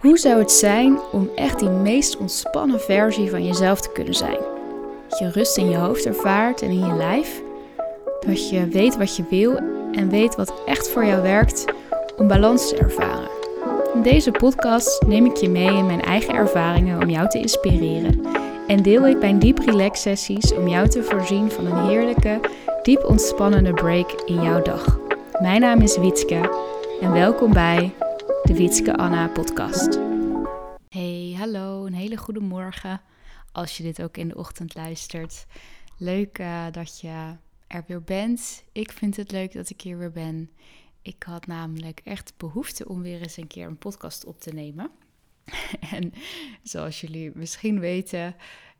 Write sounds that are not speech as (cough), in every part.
Hoe zou het zijn om echt die meest ontspannen versie van jezelf te kunnen zijn? Dat je rust in je hoofd ervaart en in je lijf. Dat je weet wat je wil en weet wat echt voor jou werkt om balans te ervaren. In deze podcast neem ik je mee in mijn eigen ervaringen om jou te inspireren. En deel ik mijn Deep Relax sessies om jou te voorzien van een heerlijke, diep ontspannende break in jouw dag. Mijn naam is Wietske en welkom bij de Wietske Anna podcast. Hey, hallo, een hele goede morgen als je dit ook in de ochtend luistert. Leuk uh, dat je er weer bent. Ik vind het leuk dat ik hier weer ben. Ik had namelijk echt behoefte om weer eens een keer een podcast op te nemen. (laughs) en zoals jullie misschien weten,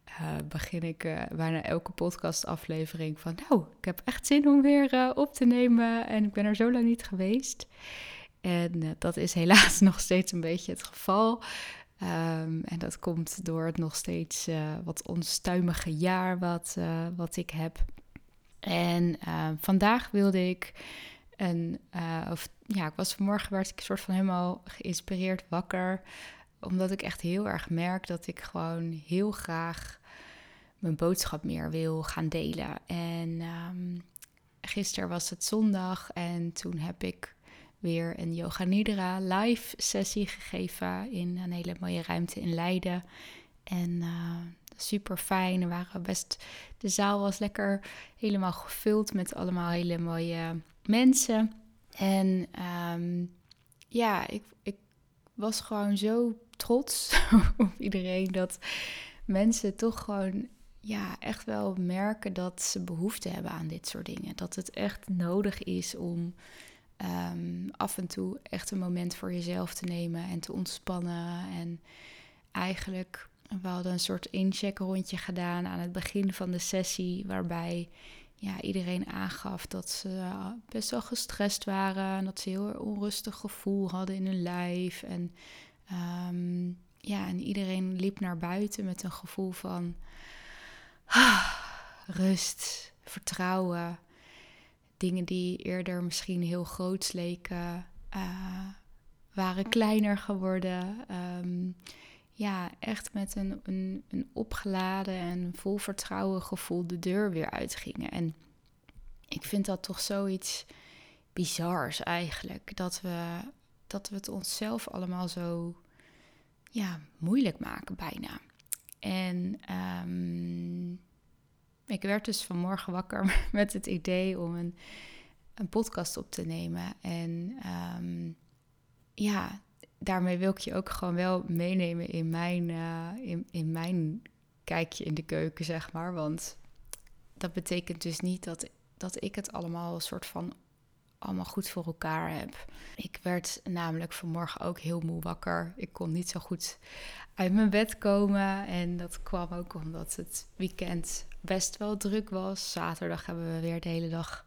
uh, begin ik uh, bijna elke podcastaflevering van... Nou, ik heb echt zin om weer op te nemen en ik ben er zo lang niet geweest. En dat is helaas (laughs) nog steeds een beetje het geval. Um, en dat komt door het nog steeds wat onstuimige jaar wat, wat ik heb. En vandaag wilde ik een... of, ja, ik was vanmorgen werd ik soort van helemaal geïnspireerd wakker omdat ik echt heel erg merk dat ik gewoon heel graag mijn boodschap meer wil gaan delen. En um, gisteren was het zondag en toen heb ik weer een Yoga Nidra live sessie gegeven in een hele mooie ruimte in Leiden. En uh, super fijn. Er waren best. De zaal was lekker helemaal gevuld met allemaal hele mooie mensen. En um, ja, ik, ik was gewoon zo trots (laughs) op iedereen dat mensen toch gewoon ja, echt wel merken dat ze behoefte hebben aan dit soort dingen. Dat het echt nodig is om um, af en toe echt een moment voor jezelf te nemen en te ontspannen. En eigenlijk, we hadden een soort incheckrondje gedaan aan het begin van de sessie, waarbij ja, iedereen aangaf dat ze best wel gestrest waren en dat ze heel onrustig gevoel hadden in hun lijf. En um, ja, en iedereen liep naar buiten met een gevoel van rust, vertrouwen. Dingen die eerder misschien heel groot leken, uh, waren kleiner geworden. Um, ja, echt met een, een, een opgeladen en vol vertrouwen gevoel de deur weer uitgingen. En ik vind dat toch zoiets bizars eigenlijk. Dat we, dat we het onszelf allemaal zo ja, moeilijk maken bijna. En um, ik werd dus vanmorgen wakker (laughs) met het idee om een, een podcast op te nemen. En um, ja, daarmee wil ik je ook gewoon wel meenemen in mijn, uh, in, in mijn kijkje in de keuken, zeg maar. Want dat betekent dus niet dat, dat ik het allemaal een soort van allemaal goed voor elkaar heb. Ik werd namelijk vanmorgen ook heel moe wakker. Ik kon niet zo goed uit mijn bed komen. En dat kwam ook omdat het weekend best wel druk was. Zaterdag hebben we weer de hele dag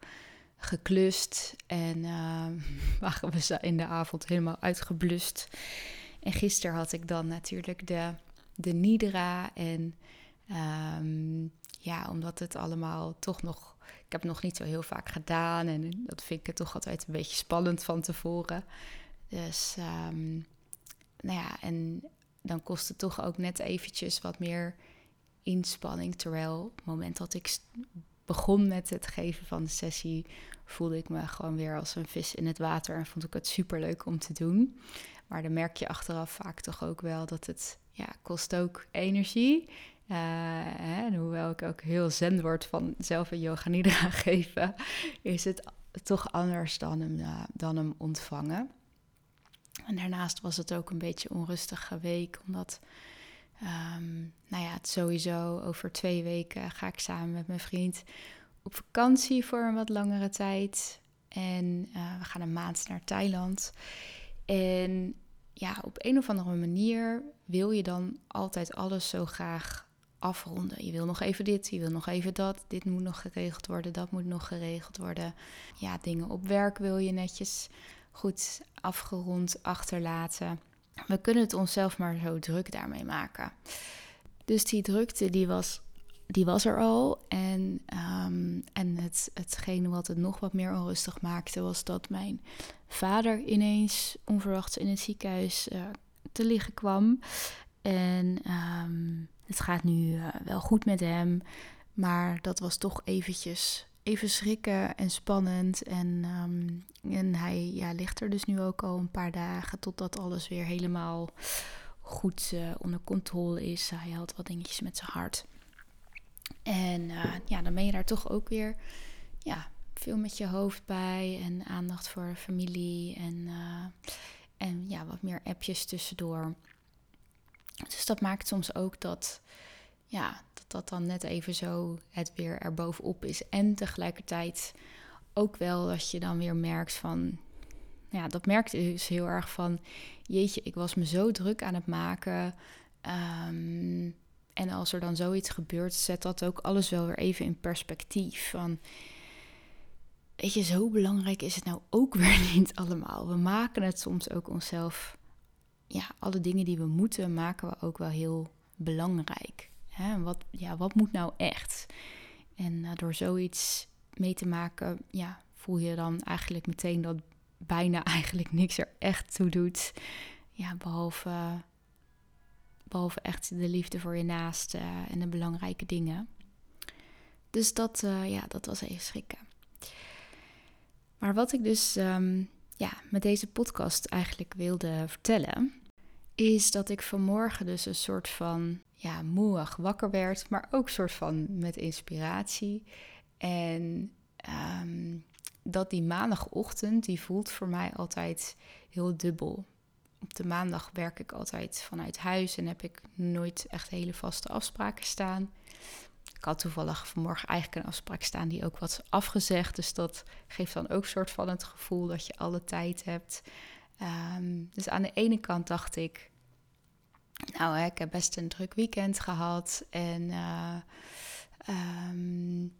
geklust. En uh, (laughs) waren we in de avond helemaal uitgeblust. En gisteren had ik dan natuurlijk de, de Nidra. En um, ja, omdat het allemaal toch nog heb het nog niet zo heel vaak gedaan en dat vind ik toch altijd een beetje spannend van tevoren. Dus, um, nou ja, en dan kost het toch ook net eventjes wat meer inspanning. Terwijl het moment dat ik begon met het geven van de sessie, voelde ik me gewoon weer als een vis in het water en vond ik het super leuk om te doen. Maar dan merk je achteraf vaak toch ook wel dat het ja, kost ook energie. Uh, en hoewel ik ook heel zen word van zelf een yoga nidra (laughs) geven, is het toch anders dan hem, uh, dan hem ontvangen. En daarnaast was het ook een beetje onrustige week, omdat, um, nou ja, het sowieso over twee weken ga ik samen met mijn vriend op vakantie voor een wat langere tijd. En uh, we gaan een maand naar Thailand. En ja, op een of andere manier wil je dan altijd alles zo graag afronden. Je wil nog even dit, je wil nog even dat. Dit moet nog geregeld worden, dat moet nog geregeld worden. Ja, dingen op werk wil je netjes goed afgerond achterlaten. We kunnen het onszelf maar zo druk daarmee maken. Dus die drukte die was, die was er al. En, um, en het, hetgene wat het nog wat meer onrustig maakte, was dat mijn vader ineens onverwachts in het ziekenhuis uh, te liggen kwam. En ehm, het gaat nu eh, wel goed met hem. Maar dat was toch eventjes even schrikken en spannend. En, ehm, en hij ja, ligt er dus nu ook al een paar dagen totdat alles weer helemaal goed uh, onder controle is. Hij had wat dingetjes met zijn hart. En uh, ja, dan ben je daar toch ook weer ja, veel met je hoofd bij en aandacht voor familie en, en ja, wat meer appjes tussendoor. Dus dat maakt soms ook dat, ja, dat dat dan net even zo het weer erbovenop is. En tegelijkertijd ook wel dat je dan weer merkt van, ja, dat merkte dus heel erg van, jeetje, ik was me zo druk aan het maken. Um, en als er dan zoiets gebeurt, zet dat ook alles wel weer even in perspectief. Van, weet je, zo belangrijk is het nou ook (laughs) weer niet allemaal. We maken het soms ook onszelf, ja, alle dingen die we moeten, maken we ook wel heel belangrijk. Hè? Wat, ja, wat moet nou echt? En uh, door zoiets mee te maken, ja, voel je dan eigenlijk meteen dat bijna (laughs) eigenlijk niks er echt toe doet. Ja, behalve, behalve echt de liefde voor je naaste en de belangrijke dingen. Dus dat, uh, ja, dat was even schrikken. Maar wat ik dus um, ja, met deze podcast eigenlijk wilde vertellen, is dat ik vanmorgen dus een soort van ja, moeig wakker werd, maar ook soort van met inspiratie. En um, dat die maandagochtend, die voelt voor mij altijd heel dubbel. Op de maandag werk ik altijd vanuit huis en heb ik nooit echt hele vaste afspraken staan. Ik had toevallig vanmorgen eigenlijk een afspraak staan die ook wat afgezegd. Dus dat geeft dan ook soort van het gevoel dat je alle tijd hebt. Um, dus aan de ene kant dacht ik, nou, ik heb best een druk weekend gehad. En uh, um,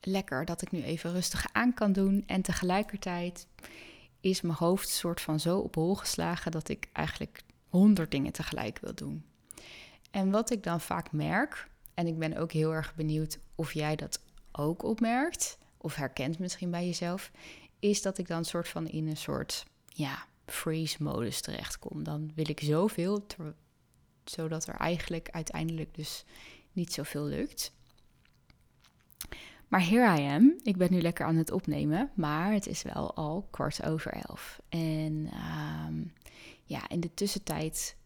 lekker dat ik nu even rustig aan kan doen. En tegelijkertijd is mijn hoofd soort van zo op hol geslagen dat ik eigenlijk honderd dingen tegelijk wil doen. En wat ik dan vaak merk, en ik ben ook heel erg benieuwd of jij dat ook opmerkt, of herkent misschien bij jezelf, is dat ik dan soort van in een soort ja, freeze-modus terechtkom. Dan wil ik zoveel, zodat er eigenlijk uiteindelijk dus niet zoveel lukt. Maar here I am. Ik ben nu lekker aan het opnemen, maar het is wel al kwart over elf. En um, ja, in de tussentijd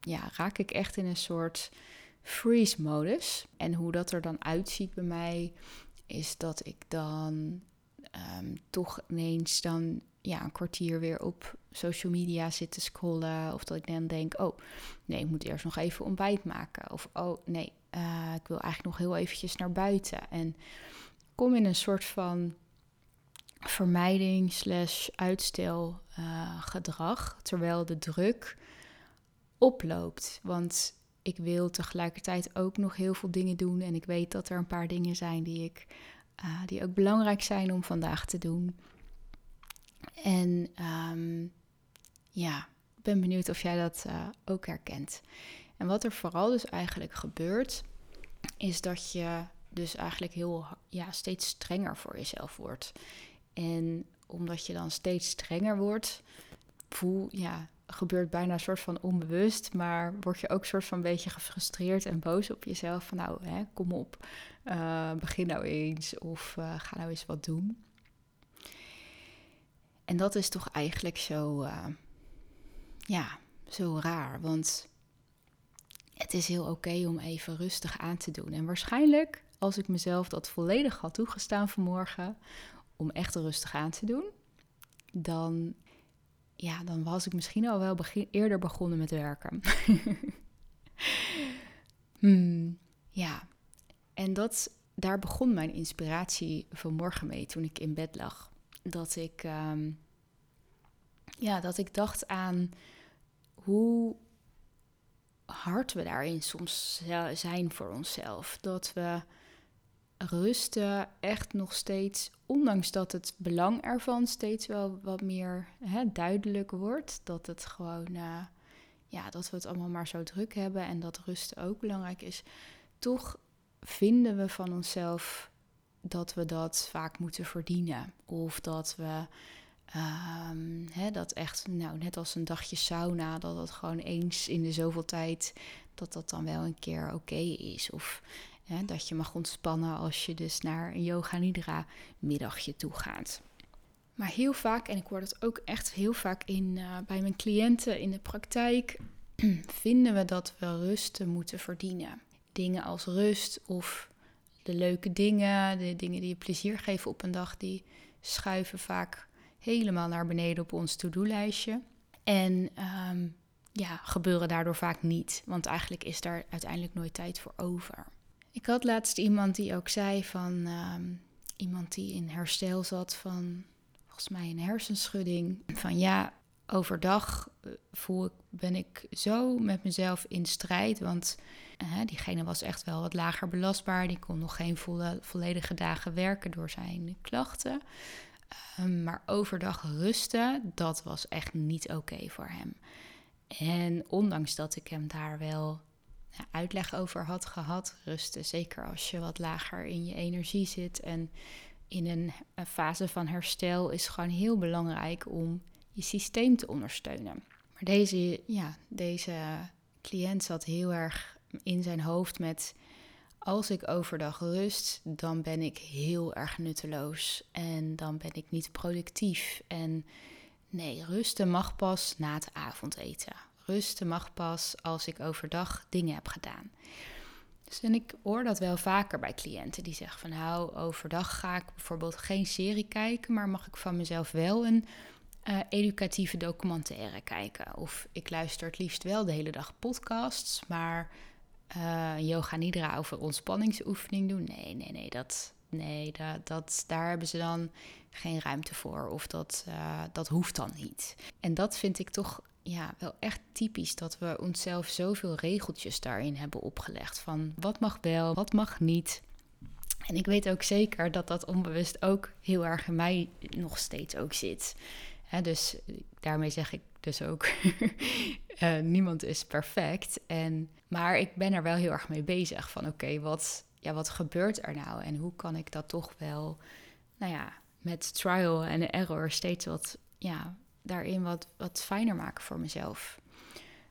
ja, raak ik echt in een soort freeze-modus. En hoe dat er dan uitziet bij mij, is dat ik dan um, toch ineens dan ja, een kwartier weer op social media zit te scrollen. Of dat ik dan denk, oh nee, ik moet eerst nog even ontbijt maken. Of oh nee, uh, ik wil eigenlijk nog heel eventjes naar buiten. En kom in een soort van vermijding slash uitstel uh, gedrag. Terwijl de druk oploopt. Want ik wil tegelijkertijd ook nog heel veel dingen doen. En ik weet dat er een paar dingen zijn die, ik, uh, die ook belangrijk zijn om vandaag te doen. En um, ja, ik ben benieuwd of jij dat uh, ook herkent. En wat er vooral dus eigenlijk gebeurt, is dat je dus eigenlijk heel ja, steeds strenger voor jezelf wordt. En omdat je dan steeds strenger wordt, voel ja, gebeurt bijna een soort van onbewust, maar word je ook een soort van een beetje gefrustreerd en boos op jezelf. Van nou, hè, kom op, uh, begin nou eens of uh, ga nou eens wat doen. En dat is toch eigenlijk zo, uh, ja, zo raar, want het is heel oké om even rustig aan te doen. En waarschijnlijk, als ik mezelf dat volledig had toegestaan vanmorgen, om echt rustig aan te doen, dan ja, dan was ik misschien al wel eerder begonnen met werken. (laughs) hmm, ja, en dat, daar begon mijn inspiratie vanmorgen mee toen ik in bed lag. Dat ik, um, ja, dat ik dacht aan hoe hard we daarin soms zijn voor onszelf. Dat we rusten echt nog steeds, ondanks dat het belang ervan steeds wel wat meer hè, duidelijk wordt, dat het gewoon, uh, ja, dat we het allemaal maar zo druk hebben en dat rusten ook belangrijk is, toch vinden we van onszelf dat we dat vaak moeten verdienen of dat we Um, hè, dat echt, nou, net als een dagje sauna, dat dat gewoon eens in de zoveel tijd, dat dat dan wel een keer oké is. Of hè, dat je mag ontspannen als je dus naar een yoga nidra middagje toe gaat. Maar heel vaak, en ik hoor dat ook echt heel vaak in, uh, bij mijn cliënten in de praktijk, (clears throat) vinden we dat we rust moeten verdienen. Dingen als rust of de leuke dingen, de dingen die je plezier geven op een dag, die schuiven vaak helemaal naar beneden op ons to-do-lijstje. En um, ja, gebeuren daardoor vaak niet, want eigenlijk is daar uiteindelijk nooit tijd voor over. Ik had laatst iemand die ook zei van um, iemand die in herstel zat van volgens mij een hersenschudding. Van ja, overdag eh, voel ik, ben ik zo met mezelf in strijd. Want diegene was echt wel wat lager belastbaar. Die kon nog geen volle, volledige dagen werken door zijn klachten. Uh, maar overdag rusten, dat was echt niet oké voor hem. En ondanks dat ik hem daar wel uitleg over had gehad, rusten, zeker als je wat lager in je energie zit en in een, een fase van herstel, is gewoon heel belangrijk om je systeem te ondersteunen. Maar deze, ja, deze cliënt zat heel erg in zijn hoofd met als ik overdag rust, dan ben ik heel erg nutteloos en dan ben ik niet productief. En nee, rusten mag pas na het avondeten. Rusten mag pas als ik overdag dingen heb gedaan. Dus en ik hoor dat wel vaker bij cliënten die zeggen van nou, overdag ga ik bijvoorbeeld geen serie kijken, maar mag ik van mezelf wel een uh, educatieve documentaire kijken. Of ik luister het liefst wel de hele dag podcasts, maar uh, yoga nidra over ontspanningsoefening doen. Nee, nee, nee, dat, nee dat, dat, daar hebben ze dan geen ruimte voor. Of dat, uh, dat hoeft dan niet. En dat vind ik toch ja, wel echt typisch dat we onszelf zoveel regeltjes daarin hebben opgelegd. Van wat mag wel, wat mag niet. En ik weet ook zeker dat dat onbewust ook heel erg in mij nog steeds ook zit dus daarmee zeg ik dus ook, uh, (laughs) niemand is perfect. En, maar ik ben er wel heel erg mee bezig van oké, wat, ja, wat gebeurt er nou? En hoe kan ik dat toch wel, nou ja, met trial en error steeds wat, ja, daarin wat, wat fijner maken voor mezelf.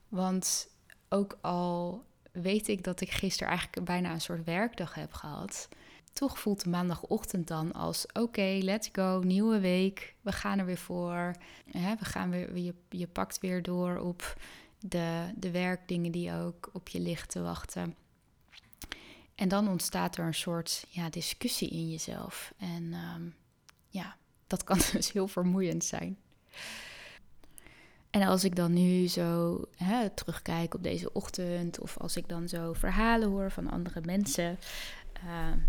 Want ook al weet ik dat ik gisteren eigenlijk bijna een soort werkdag heb gehad toch voelt de maandagochtend dan als: oké, let's go, nieuwe week, we gaan er weer voor. Hè, we gaan weer, je, je pakt weer door op de, de werkdingen die ook op je liggen te wachten. En dan ontstaat er een soort ja, discussie in jezelf. En ehm, ja, dat kan (laughs) dus heel vermoeiend zijn. En als ik dan nu zo hè, terugkijk op deze ochtend, of als ik dan zo verhalen hoor van andere mensen,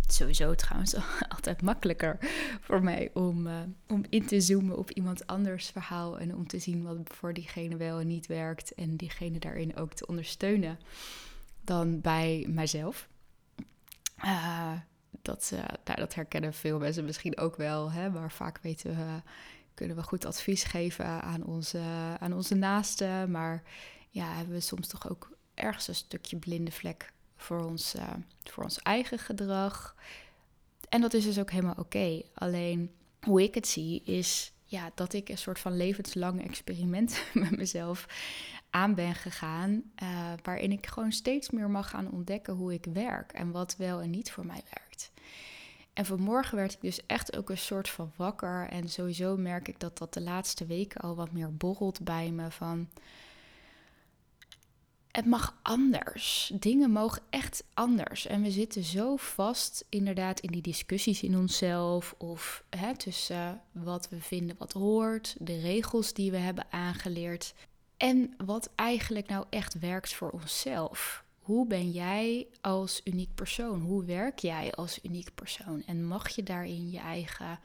sowieso trouwens (laughs) altijd makkelijker voor mij om, uh, om in te zoomen op iemand anders verhaal en om te zien wat voor diegene wel en niet werkt en diegene daarin ook te ondersteunen dan bij mijzelf. Uh, dat, nou, dat herkennen veel mensen misschien ook wel, hè, maar vaak weten we, kunnen we goed advies geven aan onze, aan onze naasten, maar ja, hebben we soms toch ook ergens een stukje blinde vlek voor ons, uh, voor ons eigen gedrag. En dat is dus ook helemaal oké. Alleen hoe ik het zie is ja, dat ik een soort van levenslang experiment (laughs) met mezelf aan ben gegaan. Uh, waarin ik gewoon steeds meer mag gaan ontdekken hoe ik werk en wat wel en niet voor mij werkt. En vanmorgen werd ik dus echt ook een soort van wakker. En sowieso merk ik dat dat de laatste weken al wat meer borrelt bij me. Van het mag anders. Dingen mogen echt anders. En we zitten zo vast, inderdaad, in die discussies in onszelf. Of hè, tussen wat we vinden wat hoort, de regels die we hebben aangeleerd. En wat eigenlijk nou echt werkt voor onszelf. Hoe ben jij als uniek persoon? Hoe werk jij als uniek persoon? En mag je daarin je eigen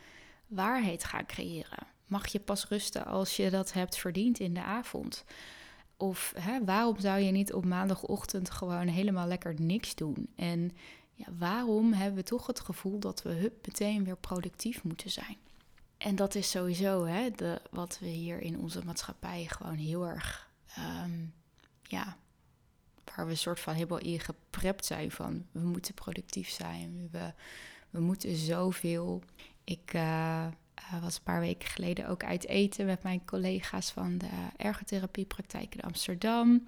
waarheid gaan creëren? Mag je pas rusten als je dat hebt verdiend in de avond? Of hè, waarom zou je niet op maandagochtend gewoon helemaal lekker niks doen? En ja, waarom hebben we toch het gevoel dat we hup, meteen weer productief moeten zijn? En dat is sowieso hè, de, wat we hier in onze maatschappij gewoon heel erg, um, ja, waar we een soort van helemaal in geprept zijn van we moeten productief zijn, we, we moeten zoveel. Ik, uh, uh, was een paar weken geleden ook uit eten met mijn collega's van de ergotherapiepraktijk in Amsterdam.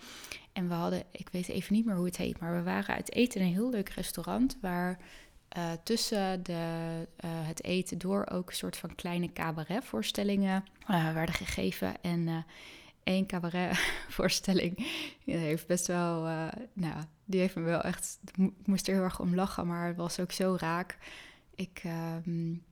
En we hadden, ik weet even niet meer hoe het heet, maar we waren uit eten in een heel leuk restaurant waar uh, tussen de, uh, het eten door ook een soort van kleine cabaretvoorstellingen werden gegeven. En één cabaretvoorstelling heeft best wel, nou, die heeft me wel echt, ik moest er heel erg om lachen, maar het was ook zo raak. Ik, um,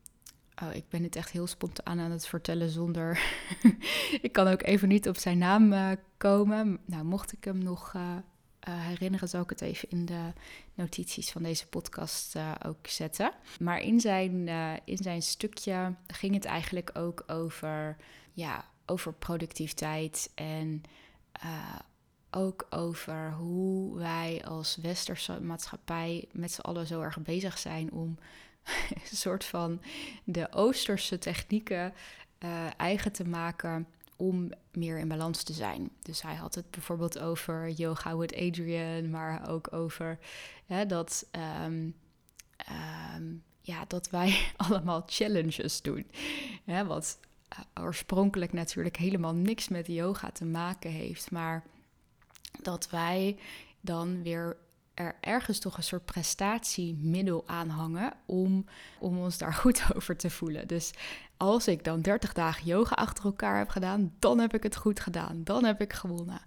oh, ik ben het echt heel spontaan aan het vertellen zonder, (laughs) ik kan ook even niet op zijn naam komen. Nou, mocht ik hem nog uh, herinneren, zal ik het even in de notities van deze podcast ook zetten. Maar in zijn, in zijn stukje ging het eigenlijk ook over, ja, over productiviteit en ook over hoe wij als westerse maatschappij met z'n allen zo erg bezig zijn om (laughs) een soort van de oosterse technieken eigen te maken om meer in balans te zijn. Dus hij had het bijvoorbeeld over yoga with Adrian, maar ook over dat, um, um, ja, dat wij (laughs) allemaal challenges doen. Wat uh, oorspronkelijk natuurlijk helemaal niks met yoga te maken heeft, maar dat wij dan weer er ergens toch een soort prestatiemiddel aan hangen om, om ons daar (laughs) goed over te voelen. Dus als ik dan 30 dagen yoga achter elkaar heb gedaan, dan heb ik het goed gedaan. Dan heb ik gewonnen.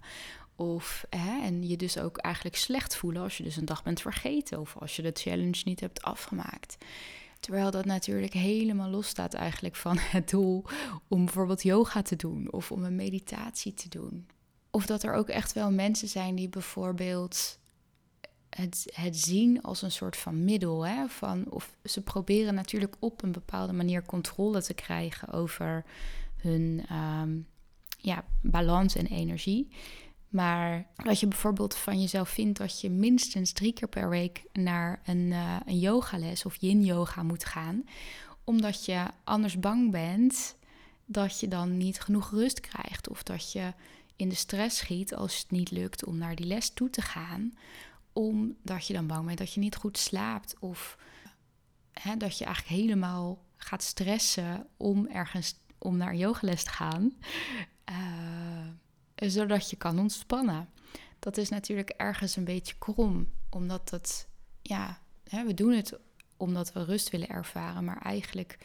Of, hè, en je dus ook eigenlijk slecht voelen als je dus een dag bent vergeten of als je de challenge niet hebt afgemaakt. Terwijl dat natuurlijk helemaal los staat eigenlijk van (laughs) het doel om bijvoorbeeld yoga te doen of om een meditatie te doen. Of dat er ook echt wel mensen zijn die bijvoorbeeld het, zien als een soort van middel. Hè? Van, of ze proberen natuurlijk op een bepaalde manier controle te krijgen over hun um, ja, balans en energie. Maar dat je bijvoorbeeld van jezelf vindt dat je minstens drie keer per week naar een, uh, een yogales of yin-yoga moet gaan, omdat je anders bang bent dat je dan niet genoeg rust krijgt of dat je in de stress schiet als het niet lukt om naar die les toe te gaan omdat je dan bang bent dat je niet goed slaapt. Of hè, dat je eigenlijk helemaal gaat stressen om ergens om naar yogales te gaan. Uh, zodat je kan ontspannen. Dat is natuurlijk ergens een beetje krom. Omdat dat, ja, hè, we doen het omdat we rust willen ervaren. Maar eigenlijk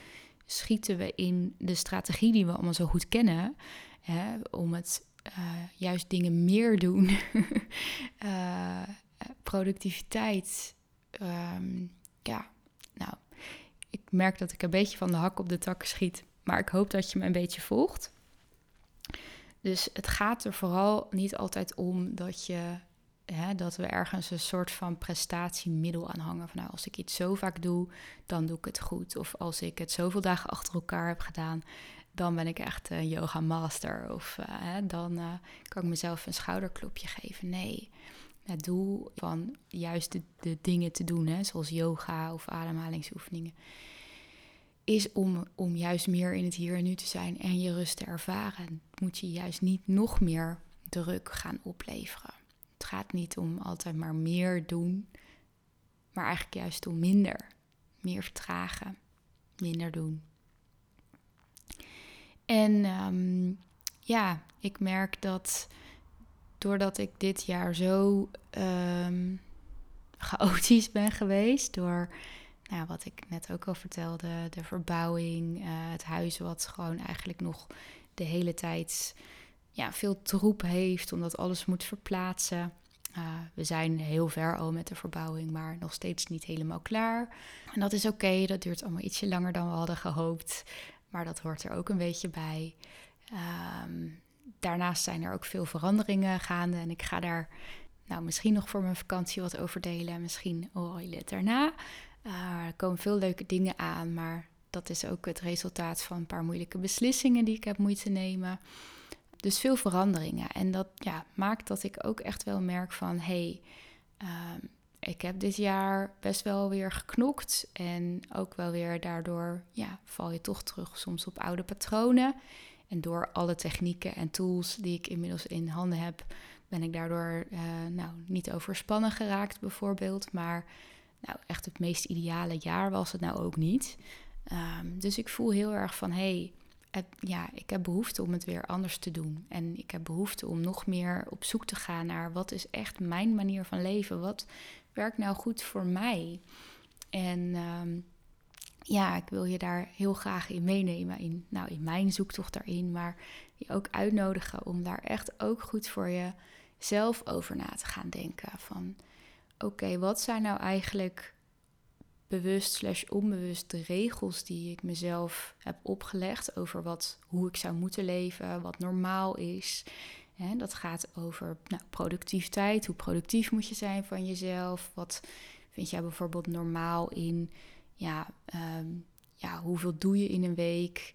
schieten we in de strategie die we allemaal zo goed kennen. Hè, om het uh, juist dingen meer doen. uh, (laughs) productiviteit. Ehm, ja, nou, ik merk dat ik een beetje van de hak op de tak schiet. Maar ik hoop dat je me een beetje volgt. Dus het gaat er vooral niet altijd om dat je hè, dat we ergens een soort van prestatiemiddel aan hangen. Van nou, als ik iets zo vaak doe, dan doe ik het goed. Of als ik het zoveel dagen achter elkaar heb gedaan, dan ben ik echt een yoga master. Of uh, hè, dan uh, kan ik mezelf een schouderklopje geven. Nee, het doel van juist de, dingen te doen, hè, zoals yoga of ademhalingsoefeningen, is om, om juist meer in het hier en nu te zijn en je rust te ervaren. Moet je juist niet nog meer druk gaan opleveren. Het gaat niet om altijd maar meer doen, maar eigenlijk juist om minder. Meer vertragen, minder doen. En um, ja, ik merk dat doordat ik dit jaar zo um, (laughs) chaotisch ben geweest, door nou, wat ik net ook al vertelde, de verbouwing, uh, het huis wat gewoon eigenlijk nog de hele tijd ja, veel troep heeft, omdat alles moet verplaatsen. Uh, we zijn heel ver al met de verbouwing, maar nog steeds niet helemaal klaar. En dat is oké, dat duurt allemaal ietsje langer dan we hadden gehoopt. Maar dat hoort er ook een beetje bij. Um, daarnaast zijn er ook veel veranderingen gaande. En ik ga daar nou, misschien nog voor mijn vakantie wat over delen. En misschien het daarna. Uh, er komen veel leuke dingen aan. Maar dat is ook het resultaat van een paar moeilijke beslissingen die ik heb moeten nemen. Dus veel veranderingen. En dat ja, maakt dat ik ook echt wel merk van... hey, uh, ik heb dit jaar best wel weer geknokt. En ook wel weer daardoor ja, val je toch terug soms op oude patronen. En door alle technieken en tools die ik inmiddels in handen heb, ben ik daardoor uh, nou, niet overspannen geraakt bijvoorbeeld. Maar nou, echt het meest ideale jaar was het nou ook niet. Ehm, dus ik voel heel erg van hey, ja, ik heb behoefte om het weer anders te doen. En ik heb behoefte om nog meer op zoek te gaan naar wat is echt mijn manier van leven? Wat werkt nou goed voor mij? En ehm, ja, ik wil je daar heel graag in meenemen. In, nou, in mijn zoektocht daarin. Maar je ook uitnodigen om daar echt ook goed voor jezelf over na te gaan denken. Van oké, wat zijn nou eigenlijk bewust slash onbewust de regels die ik mezelf heb opgelegd over wat, hoe ik zou moeten leven, wat normaal is. En dat gaat over nou, productiviteit. Hoe productief moet je zijn van jezelf? Wat vind jij bijvoorbeeld normaal in ja, ehm, ja, hoeveel doe je in een week?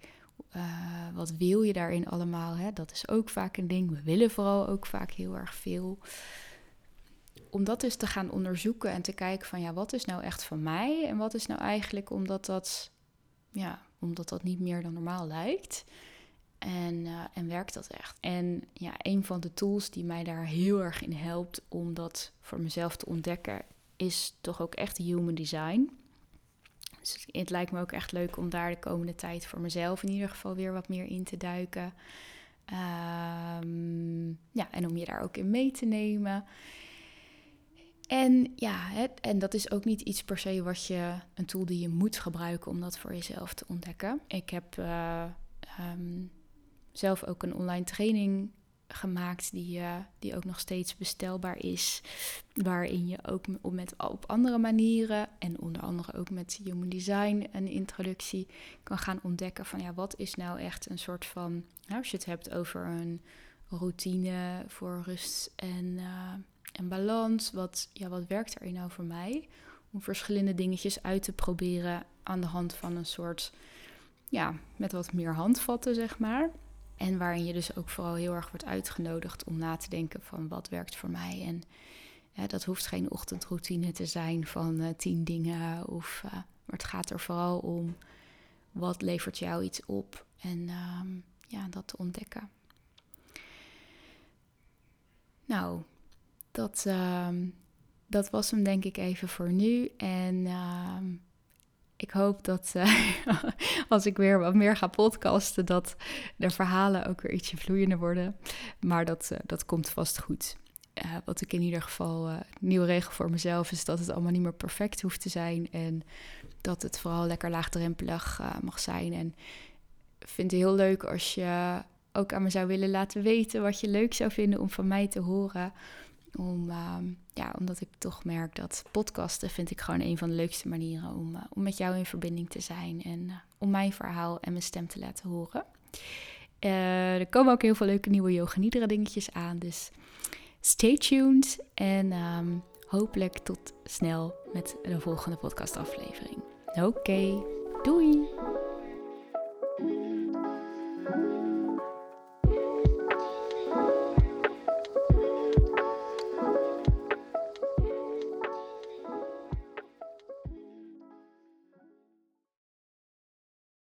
Uh, wat wil je daarin allemaal? Hè? Dat is ook vaak een ding. We willen vooral ook vaak heel erg veel. Om dat dus te gaan onderzoeken en te kijken van ja, wat is nou echt van mij? En wat is nou eigenlijk omdat dat, ja, omdat dat niet meer dan normaal lijkt? En, uh, en werkt dat echt? En ja, een van de tools die mij daar heel erg in helpt om dat voor mezelf te ontdekken, is toch ook echt human design. Dus het lijkt me ook echt leuk om daar de komende tijd voor mezelf in ieder geval weer wat meer in te duiken. Um, ja, en om je daar ook in mee te nemen. En ja, en dat is ook niet iets per se wat je, een tool die je moet gebruiken om dat voor jezelf te ontdekken. Ik heb uh, um, zelf ook een online training gemaakt die, uh, die ook nog steeds bestelbaar is. Waarin je ook met, op andere manieren en onder andere ook met human design een introductie kan gaan ontdekken van ja, wat is nou echt een soort van, nou, als je het hebt over een routine voor rust en, uh, en balans, wat, ja, wat werkt er nou voor mij? Om verschillende dingetjes uit te proberen aan de hand van een soort, ja, met wat meer handvatten, zeg maar. En waarin je dus ook vooral heel erg wordt uitgenodigd om na te denken van wat werkt voor mij. En dat hoeft geen ochtendroutine te zijn van uh, tien dingen. Of, uh, maar het gaat er vooral om wat levert jou iets op. En um, ja, dat te ontdekken. Nou, dat, um, dat was hem denk ik even voor nu. En um, ik hoop dat uh, (laughs) als ik weer wat meer ga podcasten, dat de verhalen ook weer ietsje vloeiender worden. Maar dat, uh, dat komt vast goed. Uh, wat ik in ieder geval, een nieuwe regel voor mezelf is dat het allemaal niet meer perfect hoeft te zijn. En dat het vooral lekker laagdrempelig mag zijn. En ik vind het heel leuk als je ook aan me zou willen laten weten wat je leuk zou vinden om van mij te horen. Om, uh, ja, omdat ik toch merk dat podcasten vind ik gewoon een van de leukste manieren om, uh, om met jou in verbinding te zijn en uh, om mijn verhaal en mijn stem te laten horen. Eh, er komen ook heel veel leuke nieuwe yoga nidra dingetjes aan, dus stay tuned en um, hopelijk tot snel met de volgende podcastaflevering. Oké, doei!